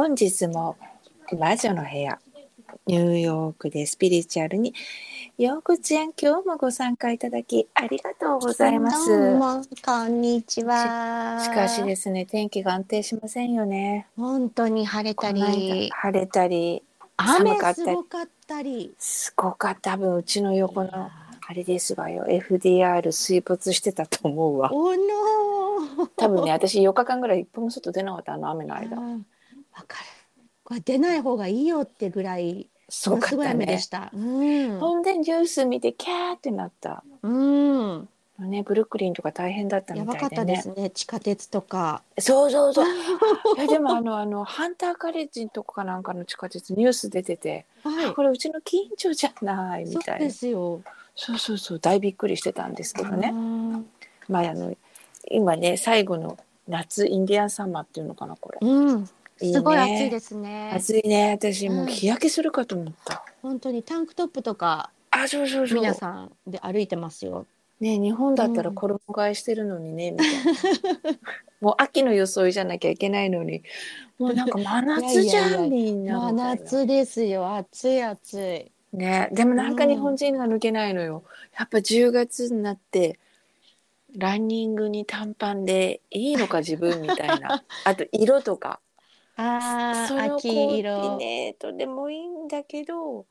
本日も魔女の部屋ニューヨークでスピリチュアルにようこちゃん今日もご参加いただきありがとうございます。どうもこんにちは。しかしですね天気が安定しませんよね。本当に晴れたり、晴れたり雨寒かったり。すごかったり。すごかった。多分うちの横のあれですわよ。FDR 水没してたと思うわ。おの 多分ね私4日間ぐらい一歩も外出なかったあの雨のー。間わかる。これ出ない方がいいよってぐらいすごかったすごい雨でねした。うん。ほんでニュース見てキャーってなったうん。ねブルックリンとか大変だったみやばかったたいでねですね。地下鉄とか。そうそうそう いやでもあのあのハンターカレッジとかなんかの地下鉄ニュース出ててはこれうちの近所じゃないい。そうでみたいなすよ。そうそうそう大びっくりしてたんですけどねね。まああの今ね最後の夏インディアンサマーっていうのかなこれうん。いいね。すごい暑いですね。暑いね。私もううん。日焼けするかと思った、本当にタンクトップとかあそうそうそう。皆さんで歩いてますよ。ね日本だったらうん。衣替えしてるのにね、みたいな。もう秋の装いじゃなきゃいけないのに。もうなんか真夏じゃんいやいやいやみんな真みたいな夏ですよ。暑い暑い。ねでもなんか日本人が抜けないのよ、やっぱ10月になってランニングに短パンでいいのか自分みたいな。あと色とかああ、そのコ秋ーディ色。ネートでもいいんだけど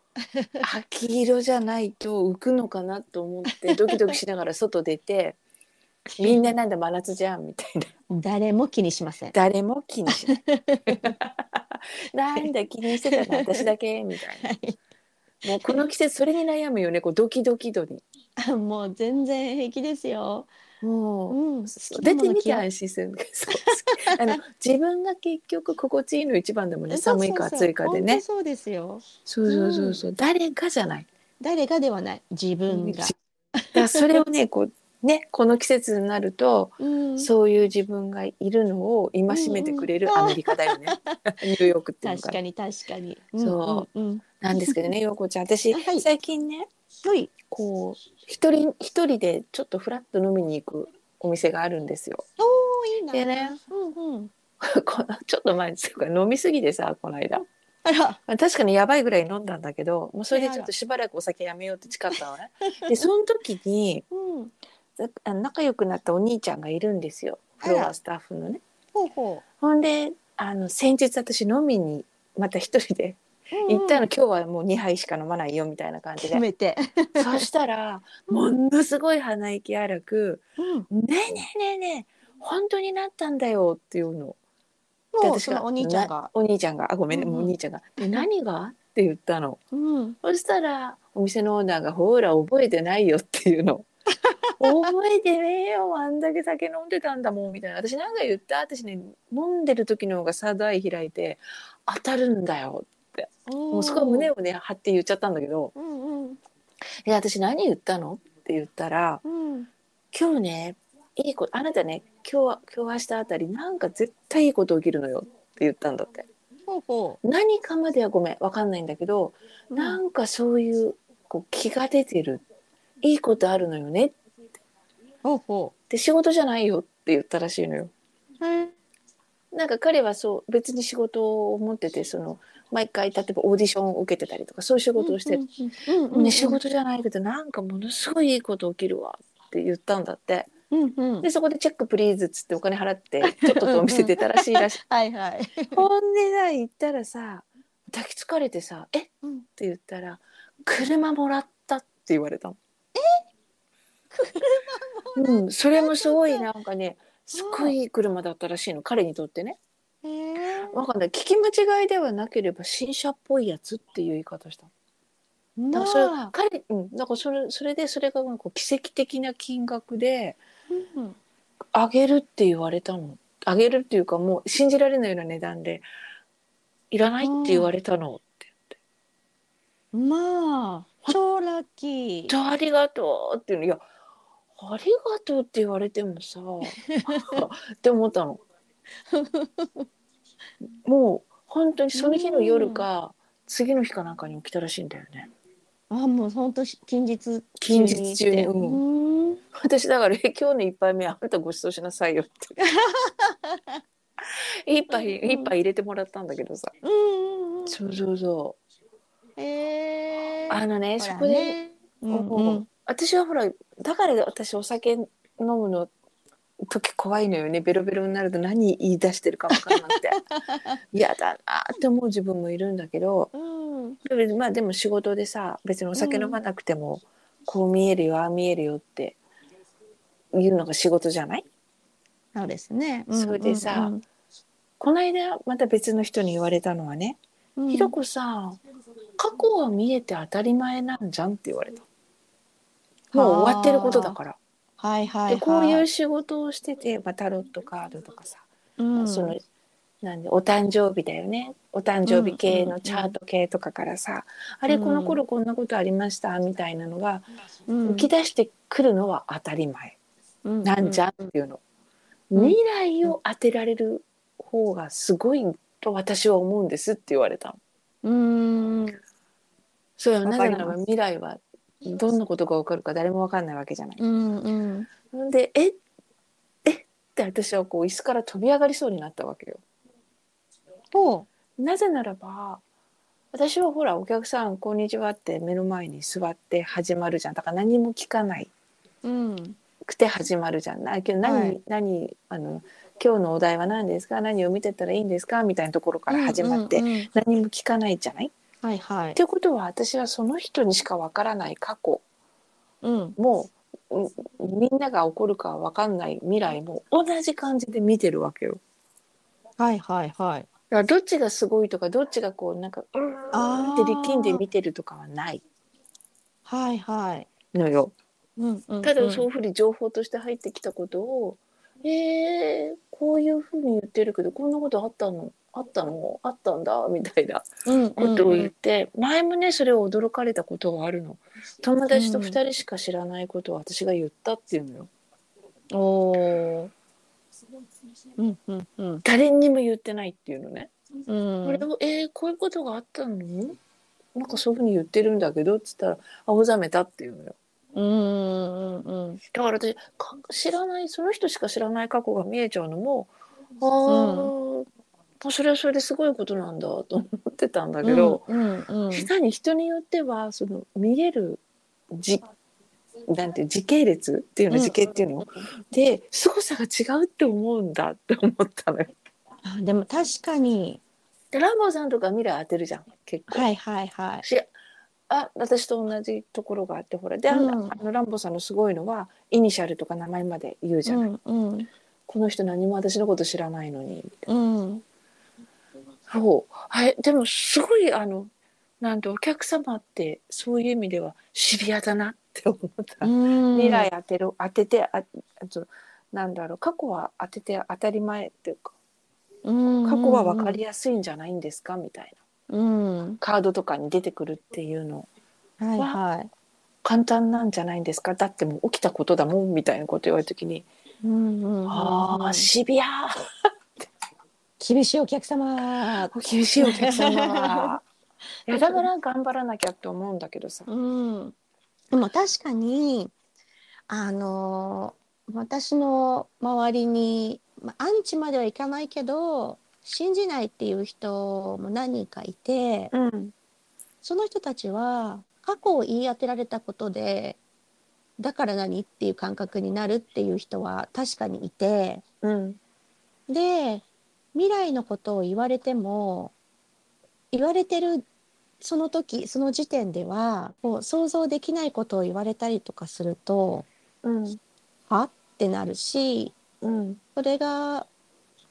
秋色じゃないと浮くのかなと思って ドキドキしながら外出て みんななんだ真夏じゃんみたいな。誰も気にしません。誰も気にしない。なんだ気にしてたの？私だけ？みたいな。もうこの季節それに悩むよねこうドキドキ度に。もう全然平気ですよ。もううん。出てみて着安心する そうあの 自分が結局心地いいの一番でもね寒いか暑いかでねそうですよ。そうそうそうそう誰かじゃない誰がではない。自分が。だそれをねこうねこの季節になると、うん。そういう自分がいるのを戒めてくれるアメリカだよね、ニューヨークっていうのが確かに確かに。そううんうんうん。なんですけどね陽子ちゃん私、はい最近ねはい。こう一人一人でちょっとフラッと飲みに行くお店があるんですよ。おおいいな。でね。うんうん。このちょっと前ですよ飲みすぎてさこの間あら。まあ確かにやばいぐらい飲んだんだけどもうそれでちょっとしばらくお酒やめようって誓ったのね。でその時に うん。仲良くなったお兄ちゃんがいるんですよフロアスタッフのね。ほうほほんであの先日私飲みにまた一人でう。行ったの、今日はもう2杯しか飲まないよみたいな感じで。決めて。そしたらものすごい鼻息荒くうん。「ねえねえねえねえ本当になったんだよ」っていうの。でもうそのお兄ちゃんがな。お兄ちゃんがあごめんね、うんうんもうお兄ちゃんが「で何が?」って言ったの。うん。そしたらお店のオーナーが「ほら覚えてないよ」っていうの。覚えてねえよあんだけ酒飲んでたんだもんみたいな私なんか言った？私ね飲んでる時の方がサードアイ開いて当たるんだよもうそこは胸を。をね張って言っちゃったんだけどうんうん。「え私何言ったの?」って言ったらうん。「今日ねいいことあなたね今日は今日明日あたりなんか絶対いいこと起きるのよ」って言ったんだってほうほ何かまではごめんわかんないんだけど、う。なんかそういうこう気が出てるいいことあるのよねほうほで仕事じゃないよって言ったらしいのよ。なんか彼はそう別に仕事を持っててその毎回例えばオーディションを受けてたりとかそういう仕事をして。ね、仕事じゃないけどなんかものすごいいいこと起きるわって言ったんだってうんうん。でそこで「チェックプリーズ」っつってお金払って ちょっととお店出たらしいらしい はいはい。ほんでさ行ったらさ抱きつかれてさ「え？っ?」てうん。言ったら「車もらった」って言われたの。うん、それもすごいなんかねすっごいいい車だったらしいの彼にとってね。ええ。わかんない聞き間違いではなければ新車っぽいやつっていう言い方したのだからそれ、まあ。彼うんだからそれそれでそれがなんか奇跡的な金額でうんあげるって言われたのあげるっていうかもう信じられないような値段でいらないって言われたのってまあ。超ラッキー。ありがとうっていうのいやありがとうって言われてもさ って思ったのもう本当にその日の夜か次の日かなんかに起きたらしいんだよね。あ、もう本当近日近日中にううん。ん。私だからえ「今日の一杯目あなたご馳走しなさいよ」って。一杯うん。一杯入れてもらったんだけどさ。うん。うんうんそうそう。そうえ。ーあのねそこで、ねうんうん。私はほらだから私お酒飲むの時怖いのよね。ベロベロになると何言い出してるか分からなくて。嫌だなって思う自分もいるんだけど。うん。まあでも仕事でさ別にお酒飲まなくても、こう見えるよああ見えるよっていうのが仕事じゃない？そうですね。それでさこの間また別の人に言われたのはねうん。うんひろこさ過去は見えて当たり前なんじゃんって言われた。もう終わってることだからはいはいはい。でこういう仕事をしてて、まあ、タロットカードとかさ、うん、そのなんでお誕生日だよね。お誕生日系のチャート系とかからさ、あれうんこの頃こんなことありましたみたいなのがうん。浮き出してくるのは当たり前。なんじゃんっていうの、うん。未来を当てられる方がすごいと私は思うんですって言われたの。うん。うん。それはなぜなら未来はどんなことが起こるか誰もわかんないわけじゃない。うんうん。でええって私はこう椅子から飛び上がりそうになったわけよ。ほなぜならば私はほらお客さん「こんにちは」って目の前に座って始まるじゃんだから何も聞かないう。うん。くて始まるじゃん。なけど何、はい何あの今日のお題は何ですか？何を見てたらいいんですか？みたいなところから始まって、何も聞かないじゃない？っはいはい。てことは私はその人にしかわからない過去うん。もうみんなが起こるかわかんない未来も同じ感じで見てるわけよ。はいはいはい。だからどっちがすごいとかどっちがこうなんかうーんって力んで見てるとかはないはいはい。のよ。うんうん。ただそういうふうに情報として入ってきたことを、えー、こういうふうに言ってるけどこんなことあったの？あったの？あったんだ？みたいなうんことを言って、前もねそれを驚かれたことがあるの。友達と2人しか知らないことを私が言ったっていうのよ。おお。うんうんうん。誰にも言ってないっていうのね、うん。これをえー、こういうことがあったの？なんかそういうふうに言ってるんだけどっつったら青ざめたっていうのよ。うんうんうんだから私か知らないその人しか知らない過去が見えちゃうのもあー、まあそれはそれですごいことなんだと思ってたんだけど、うんうん下に人によってはその見えるじなんていう時系列っていうのうん。時系っていうの、で凄さが違うって思うんだって思ったのよ。あでも確かに。でランボーさんとか未来当てるじゃん結構。はいはいはい。しあ私と同じところがあってほらで、あのうん。あのランボーさんのすごいのはイニシャルとか名前まで言うじゃない、うんうん。この人何も私のこと知らないのにうんそう。はいでもすごいあのなんてお客様ってそういう意味ではシビアだなって思った、うん。未来当てる当ててああとなんだろう過去は当てて当たり前っていうか過去は分かりやすいんじゃないんですかみたいな。うん。カードとかに出てくるっていうの。はいはい。簡単なんじゃないんですか？だってもう起きたことだもんみたいなこと言われた時に、うんうんうんああシビア厳しいお客様。厳しいお客様 いやだから頑張らなきゃって思うんだけどさうん。でも確かにあの私の周りに、まあ、アンチまではいかないけど信じないっていう人も何人かいてうんその人たちは過去を言い当てられたことでだから何っていう感覚になるっていう人は確かにいてうんで未来のことを言われても言われてるその時その時点ではこう想像できないことを言われたりとかするとうん。は？ってなるしうん。それが、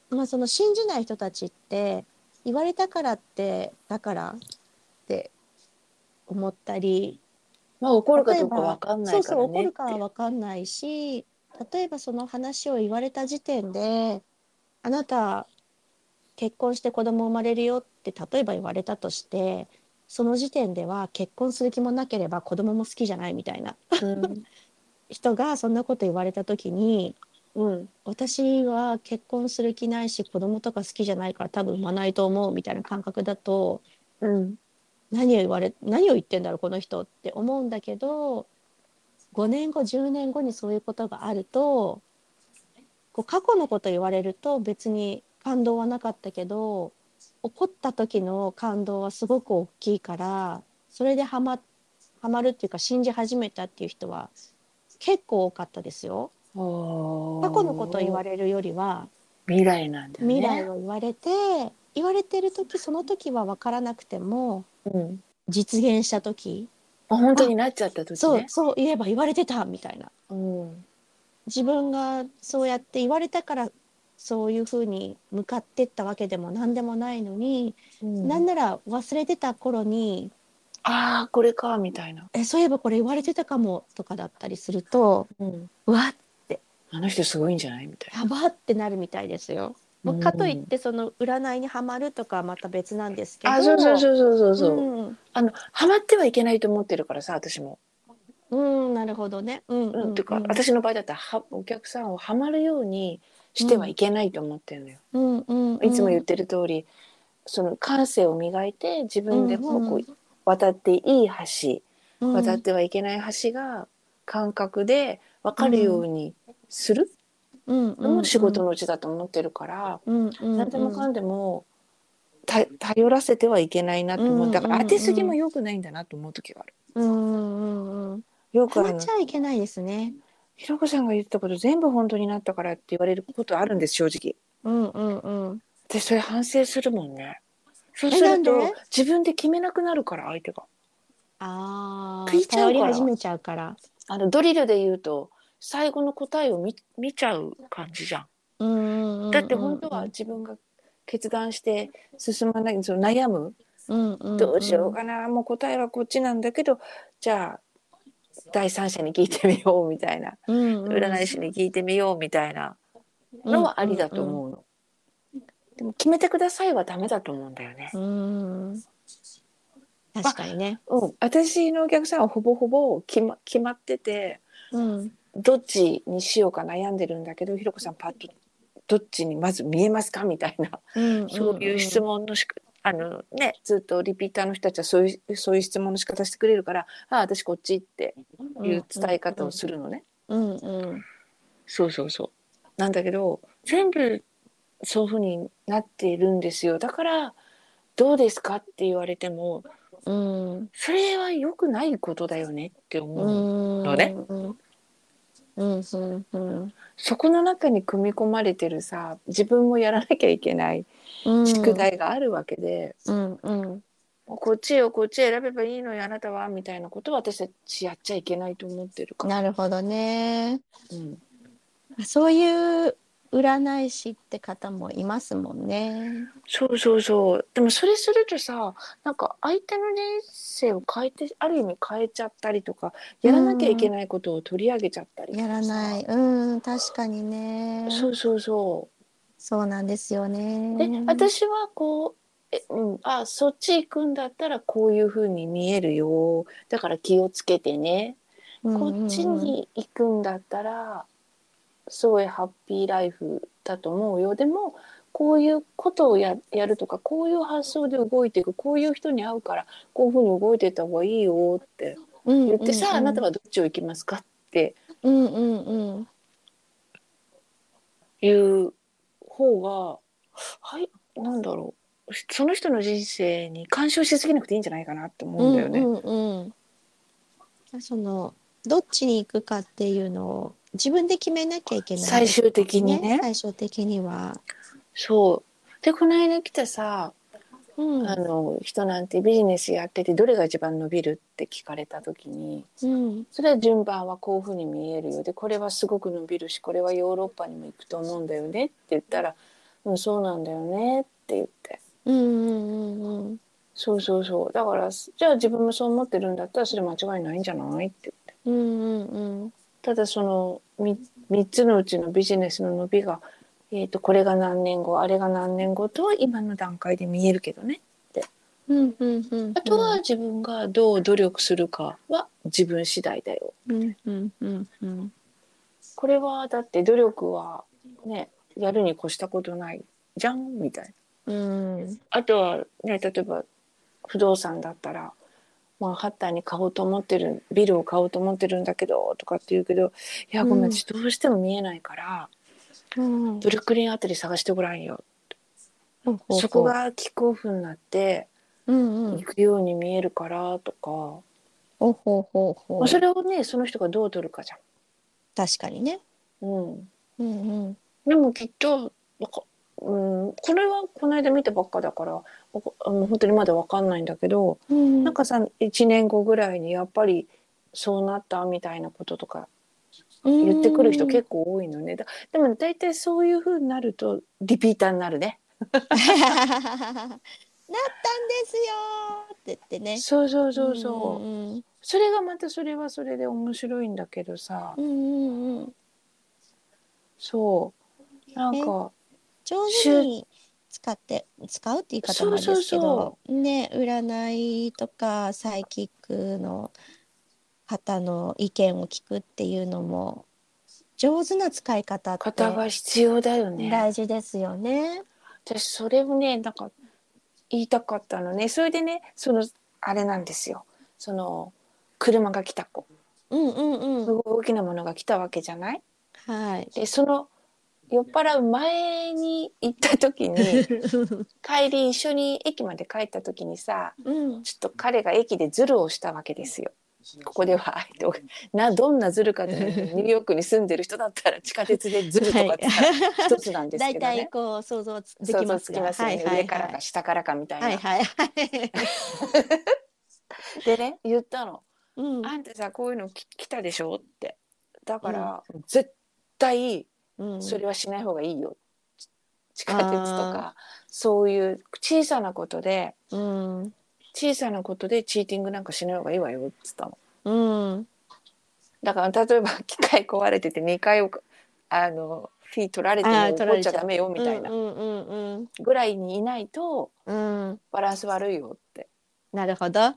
まあ、その信じない人たちって言われたからってだからって思ったりまあ怒るかどうか例えばわかんなそうそういからね怒るかは分かんないし例えばその話を言われた時点であなた結婚して子供生まれるよって例えば言われたとしてその時点では結婚する気もなければ子供も好きじゃないみたいな。うん。人がそんなこと言われた時にうん私は結婚する気ないし子供とか好きじゃないから多分産まないと思うみたいな感覚だとうん。何を言われ何を言ってんだろうこの人って思うんだけど5年後10年後にそういうことがあるとこう過去のこと言われると別に感動はなかったけど怒った時の感動はすごく大きいからそれでハマハマるっていうか信じ始めたっていう人は結構多かったですよ。過過去のことを言われるよりは未来なんだよね。未来を言われて言われてる時その時は分からなくてもうん。実現した時あ本当になっちゃった時ね。そうそう言えば言われてたみたいなうん。自分がそうやって言われたからそういうふうに向かってったわけでも何でもないのに、うんなんなら忘れてた頃にああこれかみたいな。えそういえばこれ言われてたかもとかだったりするとうん。うわあの人すごいんじゃないみたいな。やばってなるみたいですよ。まあうんかといってその占いにはまるとかはまた別なんですけどあそうそうそうそうそうそう。うんあのハマってはいけないと思ってるからさ私も。うん、なるほどね。うん、うん、ていうかうん、私の場合だったらはお客さんをハマるようにしてはいけないと思ってるのよ。うん、うん、うんいつも言ってる通りその感性を磨いて自分でもこう、うん渡っていい橋うん渡ってはいけない橋が感覚で分かるようにするうん、のも仕事のうちだと思ってるから、うん、うん、何でもかんでもた頼らせてはいけないなと思うだから当てすぎも良くないんだなと思う時がある。うん、うん、うん。よくあっちゃいけないですね。ひろこさんが言ったこと全部本当になったからって言われることあるんです正直。うん、うん、うん。でそれ反省するもんね。そうすると自分で決めなくなるから相手が。ああ、聞いちゃうから始めちゃうから。あのドリルで言うと最後の答えを見見ちゃう感じじゃん。うん、うん、うん。だって本当は自分が決断して進まないその悩むうん、うん、どうしようかな、もう答えはこっちなんだけどじゃあ第三者に聞いてみようみたいなうん、うん。占い師に聞いてみようみたいなのはありだと思うの。でも決めてくださいはダメだと思うんだよね。うん。うん。確かにね。うん、私のお客さんはほぼほぼ決ま決まっててうん。どっちにしようか悩んでるんだけどひろこさんパッとどっちにまず見えますかみたいなうん、そういう質問のしか、あのねずっとリピーターの人たちはそういうそういう質問の仕方してくれるからああ私こっちっていう伝え方をするのね、うん、うん。そうそうそうなんだけど全部そういうふうになっているんですよだからどうですかって言われてもうん。それは良くないことだよねって思う、うん。のねうん。うん、うん、うん。そこの中に組み込まれてるさ自分もやらなきゃいけないうん。宿題があるわけで、うん、うん。こっちよこっち選べばいいのよあなたはみたいなことは私たちやっちゃいけないと思ってるから、なるほどね。うん、そういう占い師って方もいますもんね。そうそうそう。でもそれするとさなんか相手の人生を変えてある意味変えちゃったりとかやらなきゃいけないことを取り上げちゃったりとかやらさない。うん、確かにね。そうそうそう。そうなんですよね。で私はこうえ、うん、あそっち行くんだったらこういう風に見えるよ。だから気をつけてね、こっちに行くんだったらすごいハッピーライフだと思うよ。でもこういうことをややるとかこういう発想で動いていくこういう人に会うからこういう風に動いていった方がいいよって言言ってさ、あなたはどっちを行きますかってうんうんうんいう方がはいなんだろう。その人の人生に干渉しすぎなくていいんじゃないかなって思うんだよね。うんうんうん、そのどっちに行くかっていうのを自分で決めなきゃいけない、最終的にね。最終的には。そう。でこの間来たさ、うん。あの人なんてビジネスやっててどれが一番伸びるって聞かれた時にうん。それは順番はこういうふうに見えるよ。でこれはすごく伸びるしこれはヨーロッパにも行くと思うんだよねって言ったら「うんそうなんだよね」って言って。うんうんうん。そうそうそう。だからじゃあ自分もそう思ってるんだったらそれ間違いないんじゃないって言って。うんうんうんただその 3, 三つのうちのビジネスの伸びが、えー、とこれが何年後あれが何年後とは今の段階で見えるけどね。うんうんうんあとは自分がどう努力するかは自分次第だよ。うんうんうんうん。これはだって努力はねやるに越したことないじゃんみたいな。うん。あとはね例えば不動産だったらマンハッタンに買おうと思ってるビルを買おうと思ってるんだけどとかって言うけどいやごめんうん。私どうしても見えないから、うん。ブルックリンあたり探してごらんよ。ほうほうほう。そこがキックオフになってうんうん。行くように見えるからとか、ほうほうほう。ほそれをねその人がどう取るかじ確かにね。ゃん。うん、うんうん。でもきっとうん、これはこの間見たばっかだから本当にまだわかんないんだけど、うんなんかさ1年後ぐらいにやっぱりそうなったみたいなこととか言ってくる人結構多いのね。だでも大体そういう風になるとリピーターになるね。なったんですよーって言ってね。そうそうそうそう。うんそれがまたそれはそれで面白いんだけどさ、うんうんうん。そうなんか上手に使って使うって言い方もあれですけどね占いとかサイキックの方の意見を聞くっていうのも上手な使い方って方が必要だよね。大事ですよね。私それをねなんか言いたかったのね。それでねそのあれなんですよ。その車が来た子うんうんうん。すごい大きなものが来たわけじゃない？はい。でその酔っ払う前に行った時に 帰り一緒に駅まで帰った時にさうん。ちょっと彼が駅でズルをしたわけですよ。ここではなどんなズルかというとニューヨークに住んでる人だったら地下鉄でズルとかってさ一つなんです大けどね体。こう想像つできますね、はいはい上からか下からかみたいな。はいはいはい。でね言ったのうん「あんたさこういうのき来たでしょ?」ってだから、絶対うんそれはしない方がいいよ、地下鉄とかそういう小さなことでうん。小さなことでチーティングなんかしない方がいいわよっつったの。うん。だから例えば機械壊れてて2回をあのフィー取られても怒っれちゃダメよみたいなぐらいにいないとバランス悪いよって。なるほど。払っ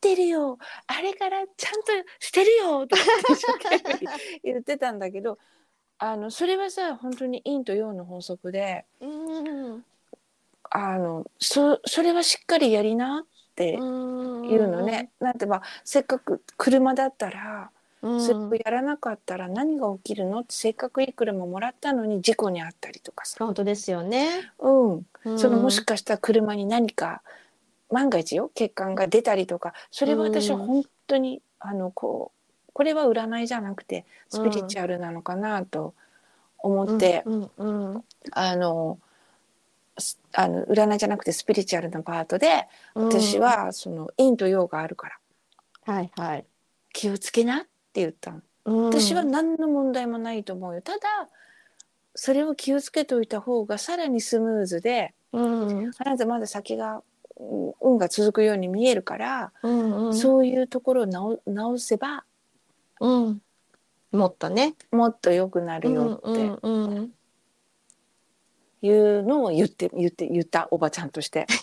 てるよ。あれからちゃんとしてるよとかって言ってたんだけどあのそれはさ本当に陰と陽の法則でうんあのそそれはしっかりやりなってうん言うのね。なんてまあせっかく車だったらうん。それをやらなかったら何が起きるのってせっかくいい車もらったのに事故に遭ったりとかさ、本当ですよね。うん、うんそのもしかしたら車に何か万が一よ血管が出たりとかそれは私は本当に、あのこうこれは占いじゃなくてスピリチュアルなのかなと思って、うんうんあのすあの占いじゃなくてスピリチュアルなパートでうん私はその陰と陽があるからはいはい。気をつけなって言ったの。うん私は何の問題もないと思うよ。ただそれを気をつけておいた方がさらにスムーズでうんあなたまだ先がうん運が続くように見えるから、うんうんそういうところを直直せばうん。もっとね。もっと良くなるようんって。うんうん。いうのを言って言って言ったおばちゃんとして。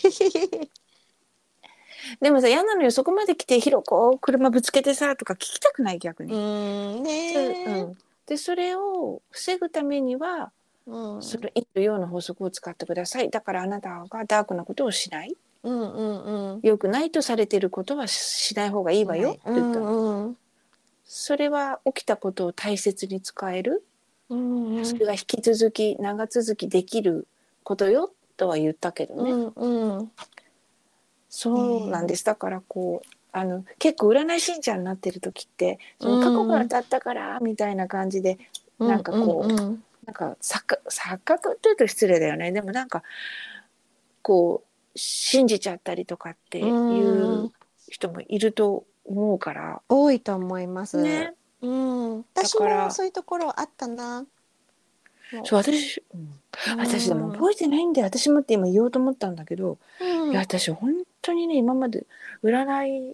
でもさ嫌なのよ。そこまで来てひろこ車ぶつけてさとか聞きたくない逆に。うん。うねん、でそれを防ぐためにはうん。その陰と陽の法則を使ってください。だからあなたがダークなことをしない。うんうんうん。良くないとされてることはししない方がいいわよ。って言ったの、うんうんそれは起きたことを大切に使える？うんうん。それが引き続き長続きできることよとは言ったけどね、うんうん。そうなんです。だからこうあの結構占い信者になってる時ってその過去が当たったからみたいな感じでなんかこううんなんか錯覚錯覚って言うと失礼だよね。でもなんかこう信じちゃったりとかっていう人もいると思うから、多いと思います。ねうん。私もそういうところあったな。そう私、うん私でも覚えてないんだよ私もって今言おうと思ったんだけど、うんいや私本当にね今まで占い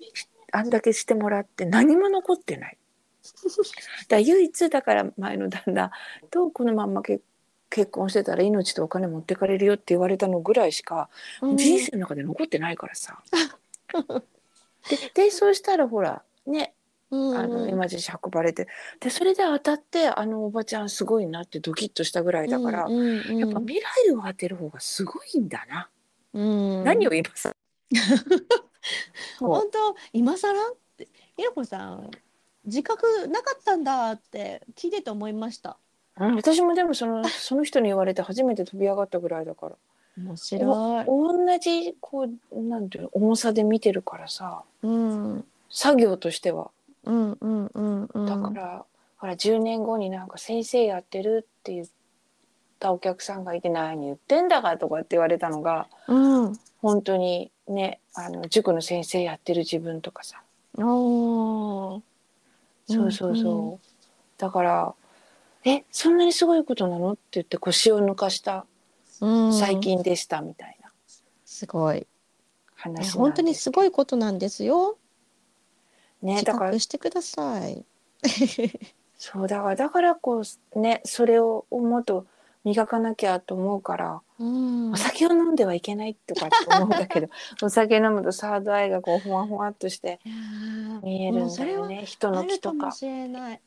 あんだけしてもらって何も残ってない。だから唯一だから前の旦那とこのまんま結結婚してたら命とお金持ってかれるよって言われたのぐらいしか、うん人生の中で残ってないからさ。で でそうしたらほらねうんあの今印運ばれてでそれで当たってあのおばちゃんすごいなってドキッとしたぐらいだから、うんうんうん。やっぱ未来を当てる方がすごいんだな。うん。何を今さ 本当今更？ってひろこさん自覚なかったんだって聞いてて思いました。うん私もでもそのその人に言われて初めて飛び上がったぐらいだから面白い。お同じこうなんていうの重さで見てるからさうん作業としてはうんうんうんうん。だから、ほら10年後になんか先生やってるって言ったお客さんがいて何言ってんだかとかって言われたのがうん。本当にねあの塾の先生やってる自分とかさおーそうそうそう、うんうだから「えそんなにすごいことなの?」って言って腰を抜かしたうん最近でしたみたいなすごい。い話なんですや本当にすごいことなんですよ。自ねだから覚してください。そうだからだからこうねそれをもっと磨かなきゃと思うから、うんお酒を飲んではいけないとかって思うんだけどお酒飲むとサードアイがこうほわほわっとして見えるんだよね人あの気とか。るかもしれない。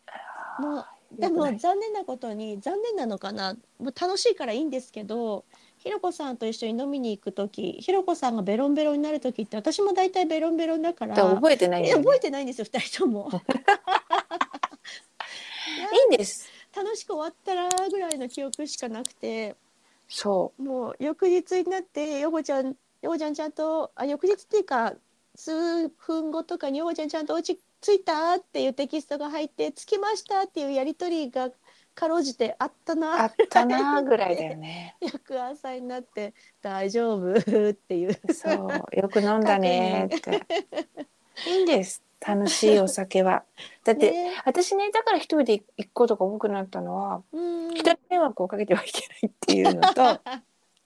もうでも残念なことに残念なのかな。もう楽しいからいいんですけどひろこさんと一緒に飲みに行く時ひろこさんがベロンベロンになる時って私も大体ベロンベロンだから覚えてないね、え覚えてないんですよ二人とも。いいんです。楽しく終わったらぐらいの記憶しかなくてそもう翌日になってよこちゃんよこちゃんちゃんとあ翌日っていうか数分後とかによこちゃんちゃんとお家着いたっていうテキストが入って着きましたっていうやり取りがかろうじてあったうな。あったな ぐらいだよね。翌朝になって大丈夫っていう。そうよく飲んだねって。いいんです楽しいお酒は。だって、ね。私ねだから一人で行くことが多くなったのはうん。人に迷惑をかけてはいけないっていうのと。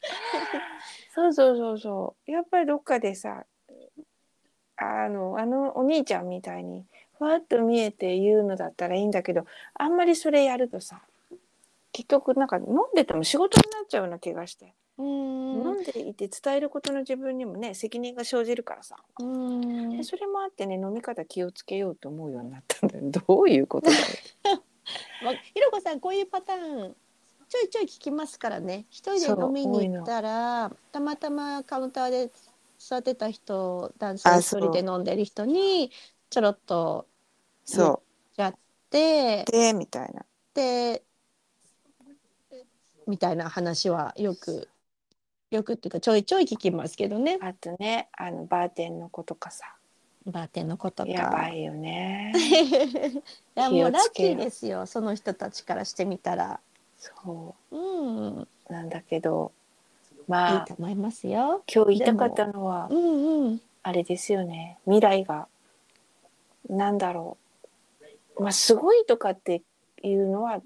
そうそうそうそう。やっぱりどっかでさあのあのお兄ちゃんみたいにふわっと見えて言うのだったらいいんだけどあんまりそれやるとさ結局なんか飲んでても仕事になっちゃうような気がして、うん。飲んでいて伝えることの自分にもね責任が生じるからさ。うん。でそれもあってね飲み方気をつけようと思うようになったんだよ。どういうことだよ。まひろこさんこういうパターンちょいちょい聞きますからね。一人で飲みに行ったらたまたまカウンターで座ってた人男性一人で飲んでる人にちょろっとそやってうでみたいな。でみたいな話はよくよくっていうかちょいちょい聞きますけどね。あとねあのバーテンの子とかさ。バーテンのことか。やばいよね。いや気もうラッキーですよその人たちからしてみたら。そう。ん、うなんだけどいまあいと思いますよ。今日言いたかったのはうんうん。あれですよね未来がなんだろうまあすごいとかっていうのは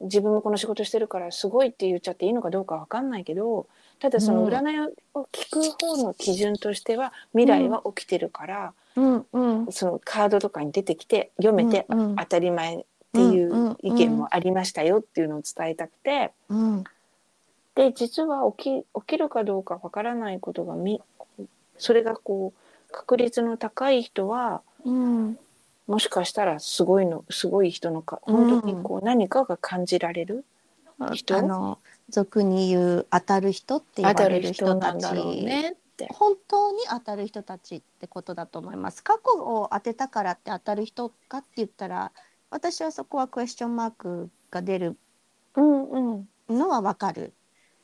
自分もこの仕事してるからすごいって言っちゃっていいのかどうかわかんないけどただそのうん占いを聞く方の基準としては未来は起きてるから、うんうん。そのカードとかに出てきて読めてうんうん当たり前っていう意見もありましたよっていうのを伝えたくてうんで実は起き起きるかどうかわからないことがみそれがこう確率の高い人はうんもしかしたらすごいのすごい人のかうん本当にこう何かが感じられる、あ人あの俗に言う当たる人って言当たわれるる人人たちなんだろうねって。本当に当たる人たちってことだと思います。過去を当てたからって当たる人かって言ったら私はそこはクエスチョンマークが出るうんうんのはわかる。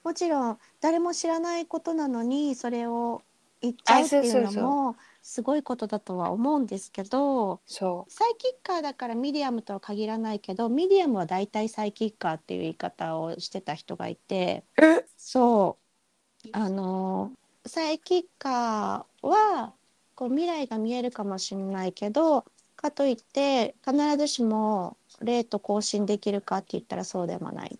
もちろん誰も知らないことなのにそれを言っちゃうっていうのもすごいことだとは思うんですけどそサイキッカーだからミディアムとは限らないけどミディアムは大体サイキッカーっていう言い方をしてた人がいてそう。あのサイキッカーはこう未来が見えるかもしれないけどかといって必ずしも霊と交信できるかって言ったらそうでもない。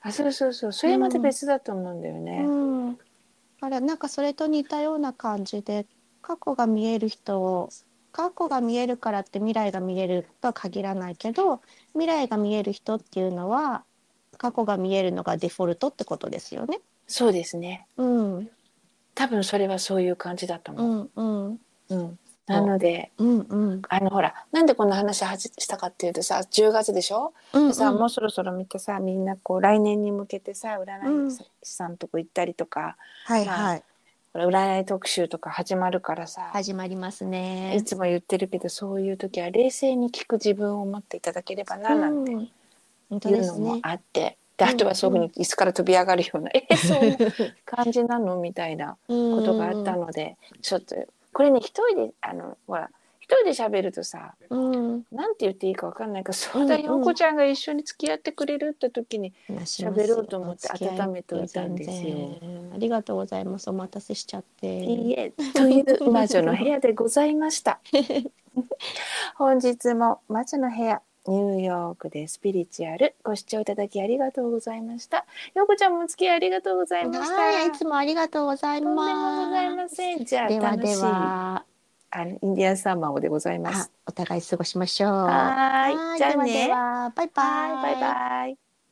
あそうそうそう。それまた別だと思うんだよね。うん、だからなんかそれと似たような感じで過去が見える人を過去が見えるからって未来が見えるとは限らないけど未来が見える人っていうのは過去が見えるのがデフォルトってことですよね。そうですね。うん。多分それはそういう感じだとう。思う。んうん。うんなのでうんうん。あのほらなんでこんな話したかっていうとさ10月でしょ、うんでさもうそろそろ見てさみんなこう来年に向けてさうん。占い師さんとこ行ったりとか、はいまあはいほら占い特集とか始まるからさ、始まりますいね。つも言ってるけどそういう時は冷静に聞く自分を持っていただければななんてうんいうの。もあって、であとはそういうふうに椅子から飛び上がるような、えそういう感じなの？みたいなこことがあったので、ちょっとこれね一人であのほら一人で喋るとさうん、なんて言っていいかわかんないからそうだうんうんようこちゃんが一緒に付き合ってくれるって時に喋ろうと思って温めておいたんですよありがとうございます。お待たせしちゃって。いいえという魔女の部屋でございました。本日も魔女の部屋ニューヨークでスピリチュアルご視聴いただきありがとうございました。ようこちゃんもお付き合いありがとうございました。はい、いつもありがとうございとんでも。ございません。じゃあではで楽しいは、あのインディアンサマーをでございまあす。お互い過ごしましょう。はーいじゃあねではではバイバイ。はいバイバイ。